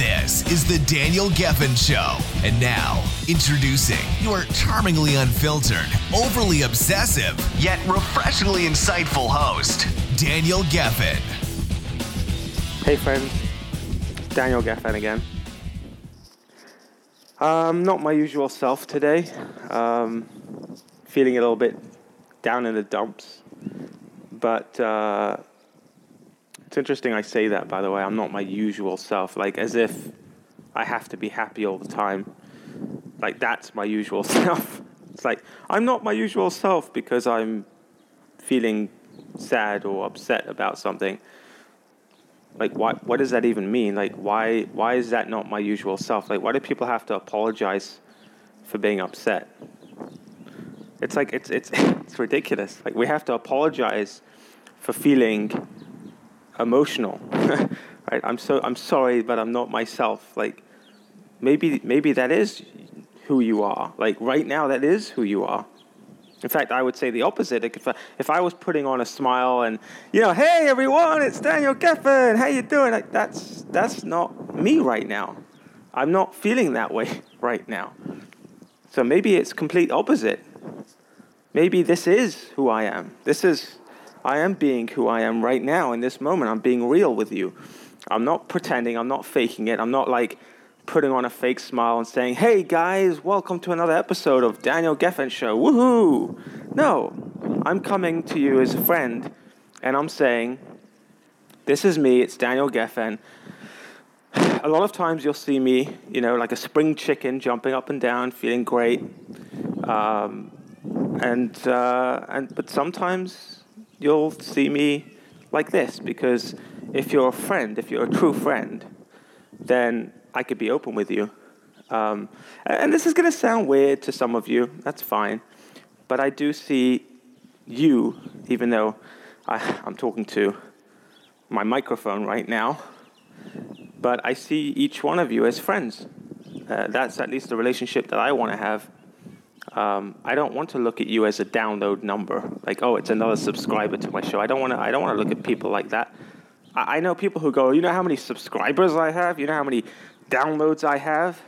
This is the Daniel Gefen Show. And now, introducing your charmingly unfiltered, overly obsessive, yet refreshingly insightful host, Daniel Gefen. Hey friends, Daniel Gefen again. Um, not my usual self today. Um, feeling a little bit down in the dumps. But uh, it's interesting I say that, by the way. I'm not my usual self. Like, as if I have to be happy all the time. Like, that's my usual self. It's like, I'm not my usual self because I'm feeling sad or upset about something. Like, why, what does that even mean? Like, why, why is that not my usual self? Like, why do people have to apologize for being upset? It's like, it's, it's, it's ridiculous. Like, we have to apologize for feeling emotional. right? I'm so I'm sorry, but I'm not myself. Like maybe maybe that is who you are. Like right now, that is who you are. In fact, I would say the opposite. If I, if I was putting on a smile and you know, hey everyone, it's Daniel Gefen. How you doing? Like that's that's not me right now. I'm not feeling that way right now. So maybe it's complete opposite. Maybe this is who I am. This is I am being who I am right now in this moment. I'm being real with you. I'm not pretending, I'm not faking it. I'm not like putting on a fake smile and saying, hey guys, welcome to another episode of Daniel Gefen Show. Woohoo! No, I'm coming to you as a friend and I'm saying, this is me, it's Daniel Gefen. A lot of times you'll see me, you know, like a spring chicken jumping up and down, feeling great. Um, and, uh, and, but sometimes you'll see me like this because if you're a friend, if you're a true friend, then I could be open with you. Um, and this is going to sound weird to some of you, that's fine. But I do see you, even though I, I'm talking to my microphone right now, but I see each one of you as friends. Uh, that's at least the relationship that I want to have um, I don't want to look at you as a download number, like oh, it's another subscriber to my show. I don't want to. I don't want to look at people like that. I, I know people who go, you know how many subscribers I have, you know how many downloads I have.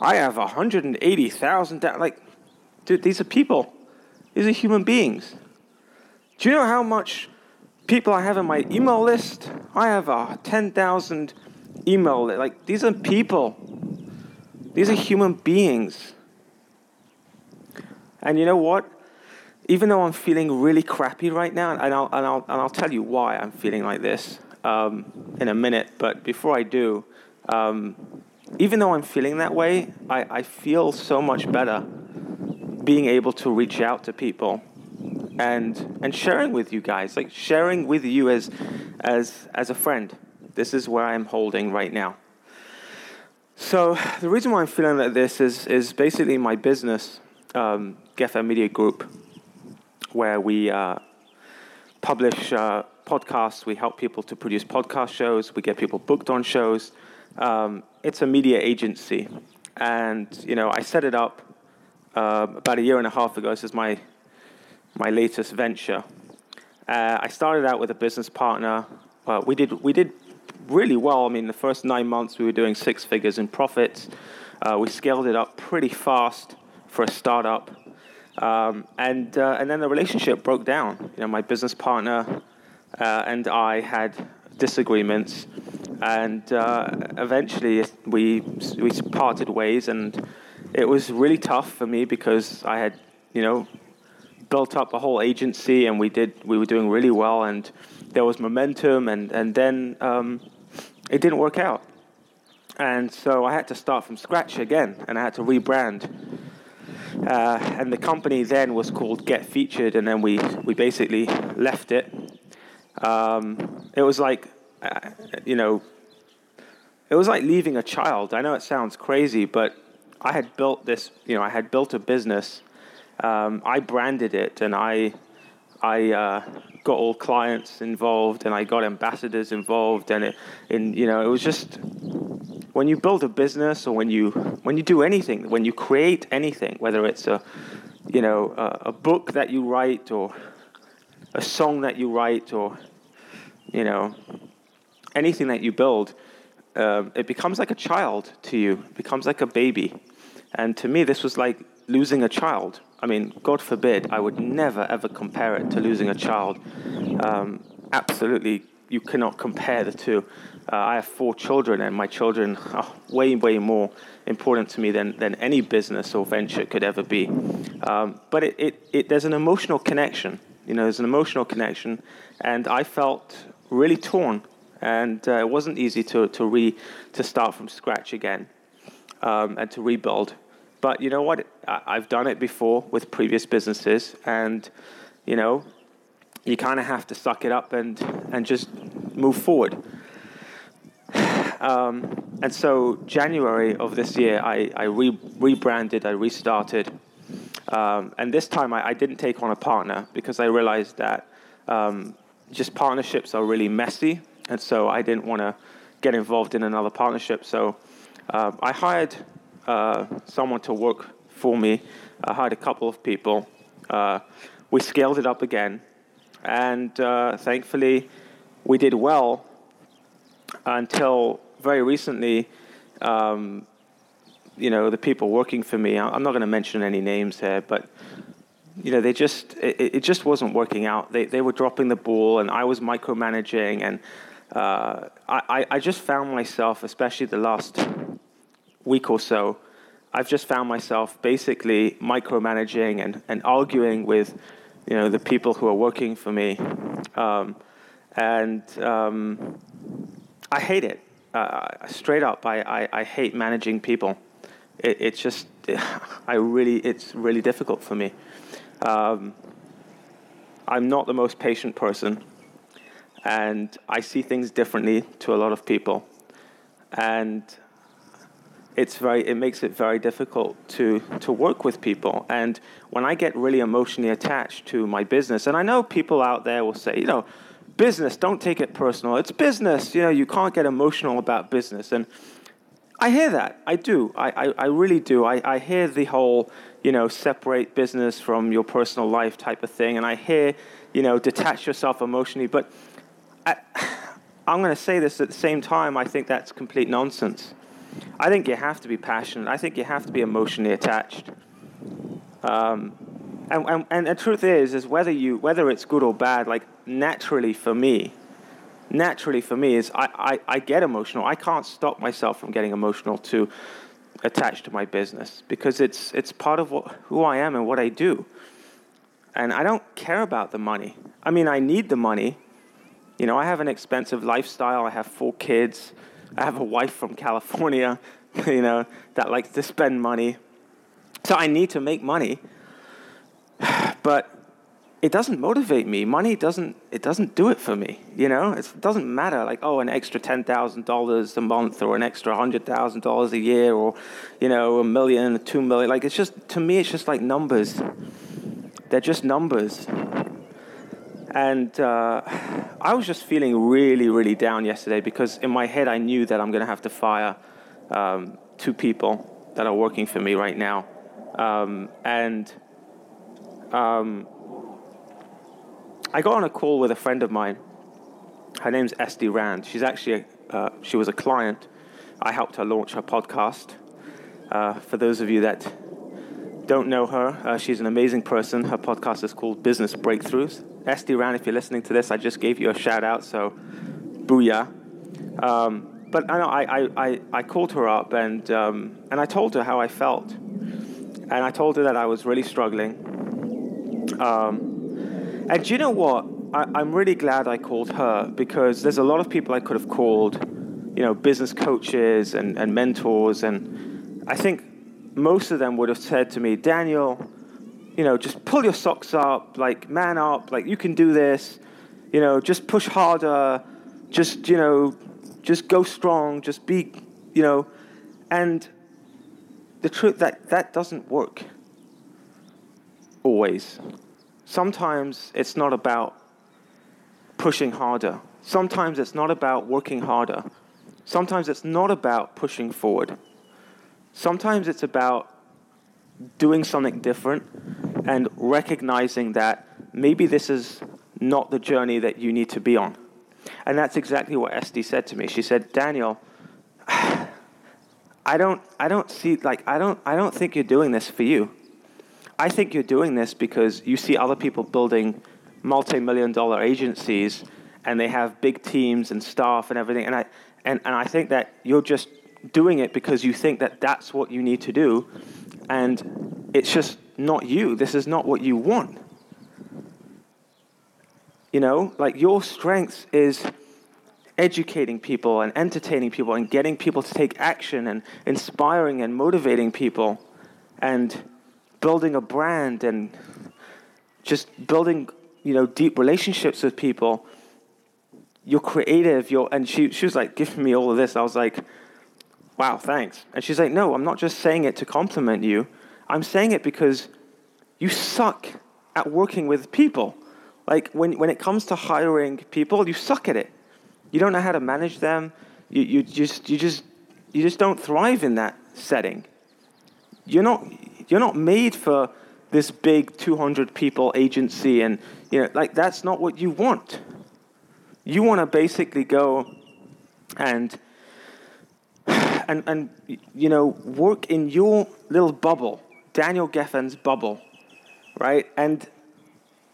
I have 180,000. Da- like, dude, these are people. These are human beings. Do you know how much people I have in my email list? I have a 10,000 email. Like, these are people. These are human beings. And you know what? Even though I'm feeling really crappy right now, and I'll, and I'll, and I'll tell you why I'm feeling like this um, in a minute, but before I do, um, even though I'm feeling that way, I, I feel so much better being able to reach out to people and and sharing with you guys, like sharing with you as as as a friend. This is where I'm holding right now. So the reason why I'm feeling like this is is basically my business um, Gefen Media Group, where we uh, publish uh, podcasts. We help people to produce podcast shows. We get people booked on shows. Um, it's a media agency, and you know I set it up uh, about a year and a half ago. This is my my latest venture. Uh, I started out with a business partner. we did we did really well. I mean, the first nine months we were doing six figures in profits. Uh, we scaled it up pretty fast for a startup. Um, and, uh, and then the relationship broke down. You know, my business partner uh, and I had disagreements, and uh, eventually we, we parted ways, and it was really tough for me because I had, you know, built up a whole agency, and we did we were doing really well, and there was momentum, and and then um, it didn't work out, and so I had to start from scratch again, and I had to rebrand uh, and the company then was called Get Featured, and then we, we basically left it. Um, it was like, uh, you know, it was like leaving a child. I know it sounds crazy, but I had built this, you know, I had built a business. Um, I branded it, and I, I, uh, got all clients involved and I got ambassadors involved and it, in you know it was just when you build a business or when you when you do anything when you create anything whether it's a you know a, a book that you write or a song that you write or you know anything that you build um, it becomes like a child to you it becomes like a baby and to me this was like losing a child I mean, God forbid, I would never ever compare it to losing a child. Um, absolutely, you cannot compare the two. Uh, I have four children, and my children are way, way more important to me than, than any business or venture could ever be. Um, but it, it, it, there's an emotional connection. You know, there's an emotional connection, and I felt really torn, and uh, it wasn't easy to to re to start from scratch again, um, and to rebuild. But you know what? I've done it before with previous businesses, and you know, you kind of have to suck it up and and just move forward. Um, and so January of this year, I, I re- rebranded, I restarted, um, and this time I, I, didn't take on a partner because I realized that um, just partnerships are really messy, and so I didn't want to get involved in another partnership. So uh, I hired uh, someone to work for me. I hired a couple of people. Uh, we scaled it up again, and uh, thankfully, we did well until very recently. Um, you know, the people working for me. I'm not going to mention any names here, but you know, they just it, it, just wasn't working out. They they were dropping the ball, and I was micromanaging, and uh, I I just found myself, especially the last week or so, I've just found myself basically micromanaging and, and arguing with, you know, the people who are working for me, um, and um, I hate it. Uh, straight up, I, I, I, hate managing people. It, it's just, I really, it's really difficult for me. Um, I'm not the most patient person, and I see things differently to a lot of people, and it's very it makes it very difficult to to work with people. And when i get really emotionally attached to my business and i know people out there will say you know business don't take it personal. It's business. You know you can't get emotional about business. And i hear that. I do. I i, I really do. I, I hear the whole you know separate business from your personal life type of thing. And i hear you know detach yourself emotionally. But I, i'm going to say this at the same time. I think that's complete nonsense I think you have to be passionate. I think you have to be emotionally attached. Um, and, and, and the truth is, is whether you whether it's good or bad, like naturally for me, naturally for me is I, I, I get emotional. I can't stop myself from getting emotional to attach to my business because it's it's part of what, who I am and what I do. And I don't care about the money. I mean, I need the money. You know, I have an expensive lifestyle. I have four kids. I have a wife from California, you know, that likes to spend money. So I need to make money. But it doesn't motivate me. Money doesn't it doesn't do it for me. You know, it doesn't matter like oh an extra ten thousand dollars a month or an extra hundred thousand dollars a year or you know a million, two million. Like it's just to me it's just like numbers. They're just numbers. And uh, I was just feeling really, really down yesterday because in my head I knew that I'm going to have to fire um, two people that are working for me right now. Um, and um, I got on a call with a friend of mine. Her name's Esty Rand. She's actually a, uh, she was a client. I helped her launch her podcast. Uh, for those of you that don't know her, uh, she's an amazing person. Her podcast is called Business Breakthroughs. Esty Rand, if you're listening to this, I just gave you a shout out, so booyah. Um, but I know I, I, I, called her up and, um, and I told her how I felt. And I told her that I was really struggling. Um, and do you know what? I, I'm really glad I called her because there's a lot of people I could have called, you know, business coaches and, and mentors. And I think most of them would have said to me, Daniel, you know, just pull your socks up, like man up, like you can do this, you know, just push harder, just, you know, just go strong, just be, you know, and the truth that that doesn't work always. Sometimes it's not about pushing harder. Sometimes it's not about working harder. Sometimes it's not about pushing forward. Sometimes it's about doing something different and recognizing that maybe this is not the journey that you need to be on. And that's exactly what Esty said to me. She said, Daniel, I don't, I don't see, like, I don't, I don't think you're doing this for you. I think you're doing this because you see other people building multi-million dollar agencies and they have big teams and staff and everything. And I, and, and I think that you're just doing it because you think that that's what you need to do. And it's just not you. This is not what you want. You know, like your strength is educating people and entertaining people and getting people to take action and inspiring and motivating people and building a brand and just building, you know, deep relationships with people. You're creative, you're and she she was like giving me all of this. I was like, wow, thanks. And she's like, no, I'm not just saying it to compliment you. I'm saying it because you suck at working with people. Like when, when it comes to hiring people, you suck at it. You don't know how to manage them. You, you, just, you, just, you just don't thrive in that setting. You're not, you're not made for this big 200 people agency and you know like that's not what you want you want to basically go and and, and you know, work in your little bubble, Daniel Gefen's bubble, right? And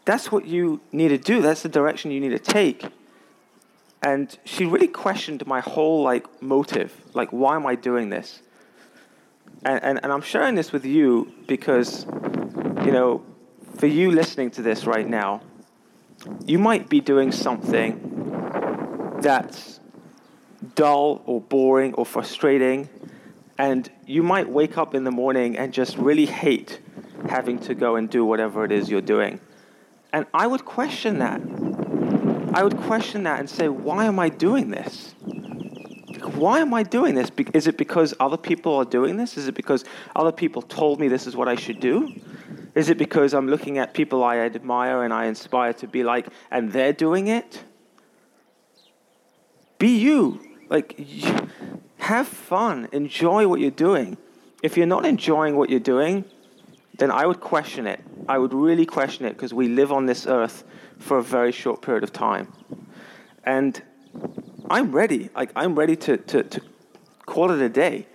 that's what you need to do. That's the direction you need to take. And she really questioned my whole like motive, like why am I doing this? And, and, and I'm sharing this with you because, you know, for you listening to this right now, you might be doing something that's dull or boring or frustrating. And you might wake up in the morning and just really hate having to go and do whatever it is you're doing. And I would question that. I would question that and say, why am I doing this? Why am I doing this? Is it because other people are doing this? Is it because other people told me this is what I should do? Is it because I'm looking at people I admire and I inspire to be like, and they're doing it? Be you. Like, have fun. Enjoy what you're doing. If you're not enjoying what you're doing, then I would question it. I would really question it because we live on this earth for a very short period of time. And I'm ready. Like, I'm ready to, to, to call it a day.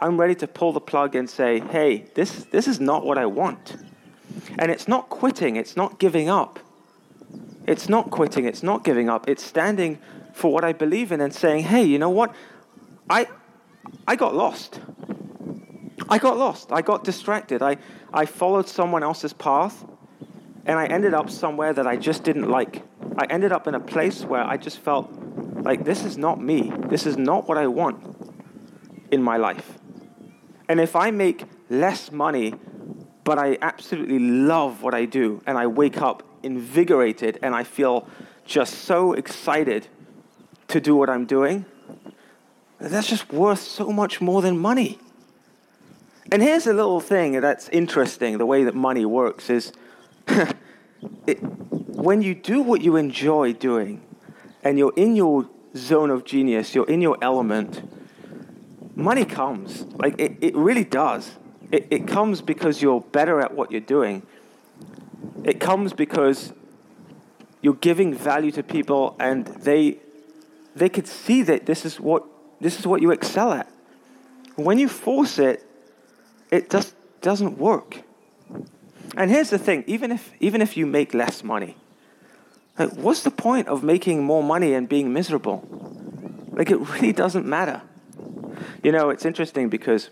I'm ready to pull the plug and say, hey, this, this is not what I want. And it's not quitting, it's not giving up. It's not quitting, it's not giving up. It's standing for what I believe in and saying, hey, you know what? I, I got lost. I got lost. I got distracted. I, I followed someone else's path and I ended up somewhere that I just didn't like. I ended up in a place where I just felt like this is not me. This is not what I want in my life. And if I make less money, but I absolutely love what I do, and I wake up invigorated and I feel just so excited to do what I'm doing, that's just worth so much more than money. And here's a little thing that's interesting the way that money works is it, when you do what you enjoy doing and you're in your zone of genius, you're in your element, money comes. Like it, it really does. It, it comes because you're better at what you're doing. It comes because you're giving value to people and they they could see that this is what this is what you excel at. When you force it, it just doesn't work. And here's the thing, even if even if you make less money, like what's the point of making more money and being miserable? Like it really doesn't matter. You know, it's interesting because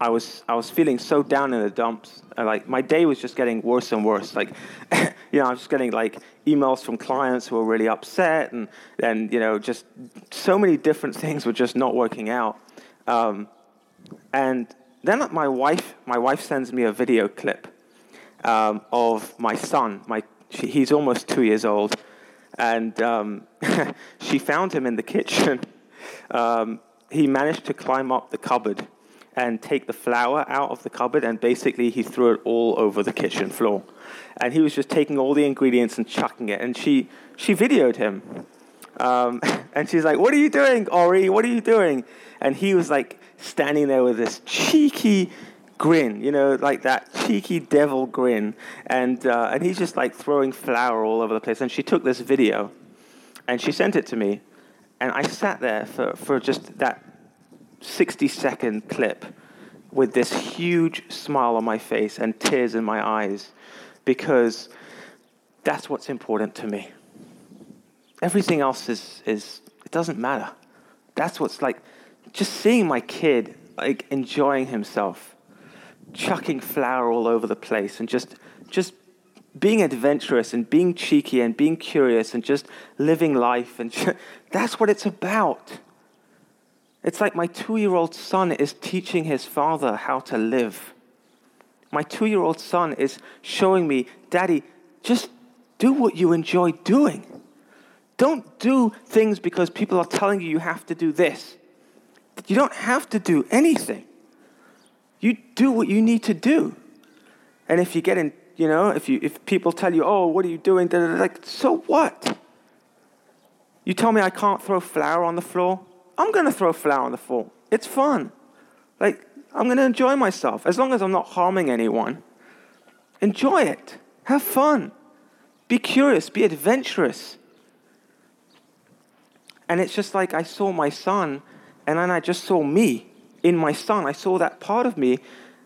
I was I was feeling so down in the dumps. like my day was just getting worse and worse. Like, you know, I was just getting like emails from clients who were really upset, and and you know, just so many different things were just not working out. Um, and then my wife my wife sends me a video clip um, of my son. My she, he's almost two years old, and um, she found him in the kitchen. Um, he managed to climb up the cupboard and take the flour out of the cupboard, and basically he threw it all over the kitchen floor. And he was just taking all the ingredients and chucking it. And she, she videoed him. Um, and she's like, What are you doing, Ori? What are you doing? And he was like standing there with this cheeky grin, you know, like that cheeky devil grin. And, uh, and he's just like throwing flour all over the place. And she took this video and she sent it to me. And I sat there for, for just that 60 second clip with this huge smile on my face and tears in my eyes because that's what's important to me. Everything else is, is it doesn't matter. That's what's like just seeing my kid like enjoying himself, chucking flour all over the place and just just being adventurous and being cheeky and being curious and just living life and that's what it's about. It's like my 2-year-old son is teaching his father how to live. My 2-year-old son is showing me, "Daddy, just do what you enjoy doing." Don't do things because people are telling you you have to do this. You don't have to do anything. You do what you need to do. And if you get in, you know, if, you, if people tell you, oh, what are you doing? They're like, so what? You tell me I can't throw flour on the floor? I'm going to throw flour on the floor. It's fun. Like, I'm going to enjoy myself. As long as I'm not harming anyone, enjoy it. Have fun. Be curious. Be adventurous. And it's just like I saw my son, and then I just saw me in my son. I saw that part of me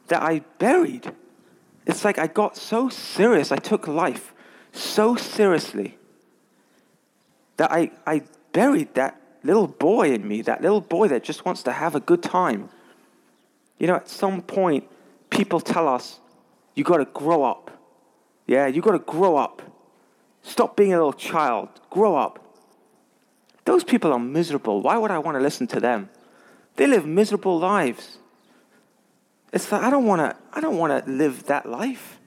that I buried. It's like I got so serious. I took life so seriously that I, I buried that little boy in me, that little boy that just wants to have a good time. You know, at some point, people tell us, you got to grow up. Yeah, you got to grow up. Stop being a little child. Grow up. Those people are miserable. Why would I want to listen to them? They live miserable lives. It's like I don't want to I don't want to live that life.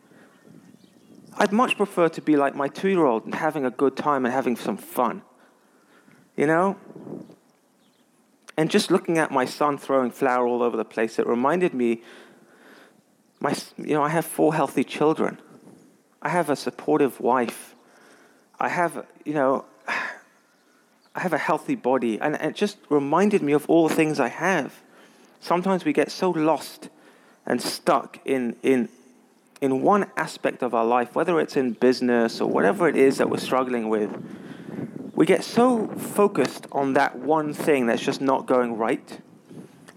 I'd much prefer to be like my 2-year-old and having a good time and having some fun. You know? And just looking at my son throwing flour all over the place, it reminded me my you know, I have four healthy children. I have a supportive wife. I have, you know, I have a healthy body. And it just reminded me of all the things I have. Sometimes we get so lost and stuck in, in, in one aspect of our life, whether it's in business or whatever it is that we're struggling with. We get so focused on that one thing that's just not going right,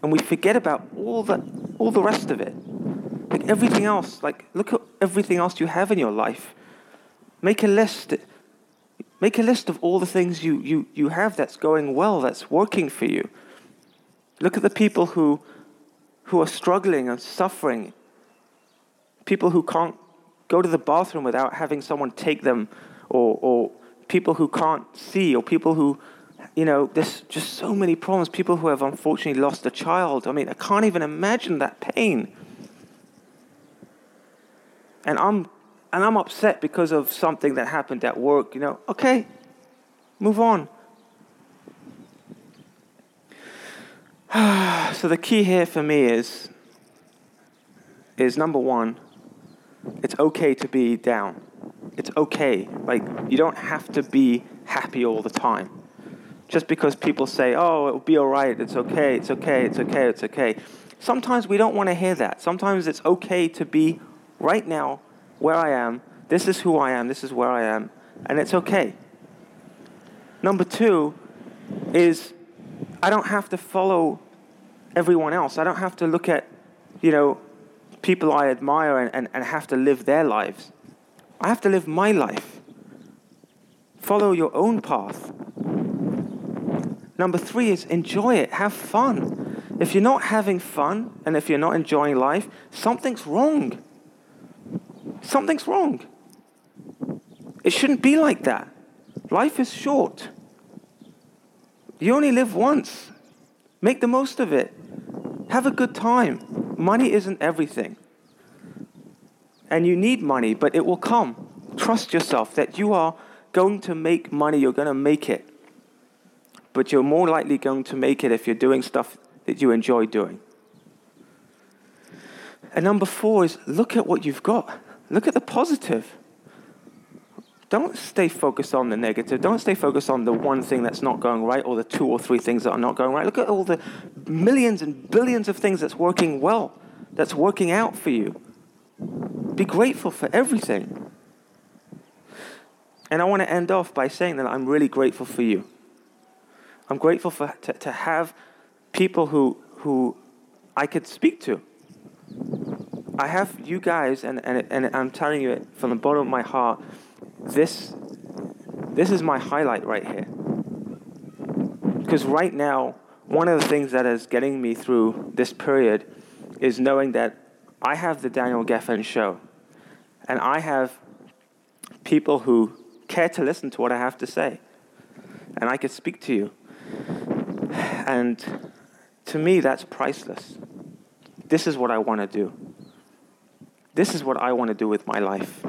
and we forget about all the, all the rest of it. Like everything else, like look at everything else you have in your life. Make a list Make a list of all the things you, you, you have that's going well, that's working for you. Look at the people who, who are struggling and suffering. People who can't go to the bathroom without having someone take them, or, or people who can't see, or people who, you know, there's just so many problems. People who have unfortunately lost a child. I mean, I can't even imagine that pain. And I'm and I'm upset because of something that happened at work, you know, okay, move on. so the key here for me is is number 1, it's okay to be down. It's okay. Like you don't have to be happy all the time. Just because people say, "Oh, it'll be all right. It's okay. It's okay. It's okay. It's okay." Sometimes we don't want to hear that. Sometimes it's okay to be right now where I am. This is who I am. This is where I am. And it's okay. Number two is I don't have to follow everyone else. I don't have to look at, you know, people I admire and, and, and have to live their lives. I have to live my life. Follow your own path. Number three is enjoy it, have fun. If you're not having fun and if you're not enjoying life, something's wrong something's wrong. It shouldn't be like that. Life is short. You only live once. Make the most of it. Have a good time. Money isn't everything. And you need money, but it will come. Trust yourself that you are going to make money, you're going to make it. But you're more likely going to make it if you're doing stuff that you enjoy doing. And number four is look at what you've got. Look at the positive. Don't stay focused on the negative. Don't stay focused on the one thing that's not going right or the two or three things that are not going right. Look at all the millions and billions of things that's working well, that's working out for you. Be grateful for everything. And I want to end off by saying that I'm really grateful for you. I'm grateful for, to, to have people who, who I could speak to. I have you guys, and, and, and I'm telling you from the bottom of my heart, this, this is my highlight right here. Because right now, one of the things that is getting me through this period is knowing that I have the Daniel Gefen show, and I have people who care to listen to what I have to say, and I could speak to you. And to me, that's priceless. This is what I want to do. This is what I want to do with my life.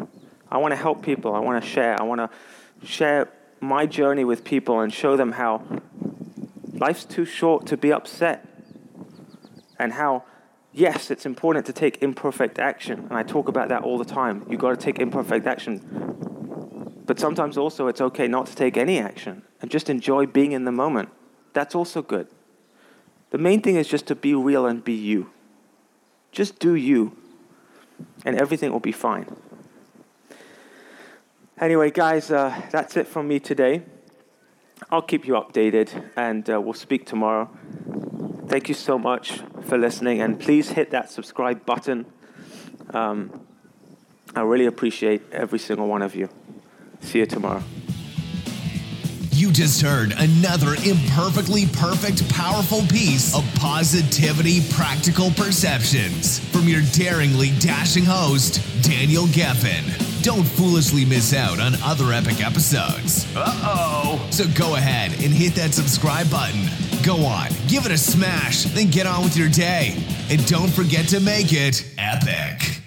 I want to help people. I want to share. I want to share my journey with people and show them how life's too short to be upset. And how, yes, it's important to take imperfect action. And I talk about that all the time. You've got to take imperfect action. But sometimes also it's okay not to take any action and just enjoy being in the moment. That's also good. The main thing is just to be real and be you. Just do you, and everything will be fine. Anyway, guys, uh, that's it from me today. I'll keep you updated and uh, we'll speak tomorrow. Thank you so much for listening and please hit that subscribe button. Um, I really appreciate every single one of you. See you tomorrow. You just heard another imperfectly perfect, powerful piece of positivity, practical perceptions from your daringly dashing host, Daniel Gefen. Don't foolishly miss out on other epic episodes. Uh oh. So go ahead and hit that subscribe button. Go on, give it a smash, then get on with your day. And don't forget to make it epic.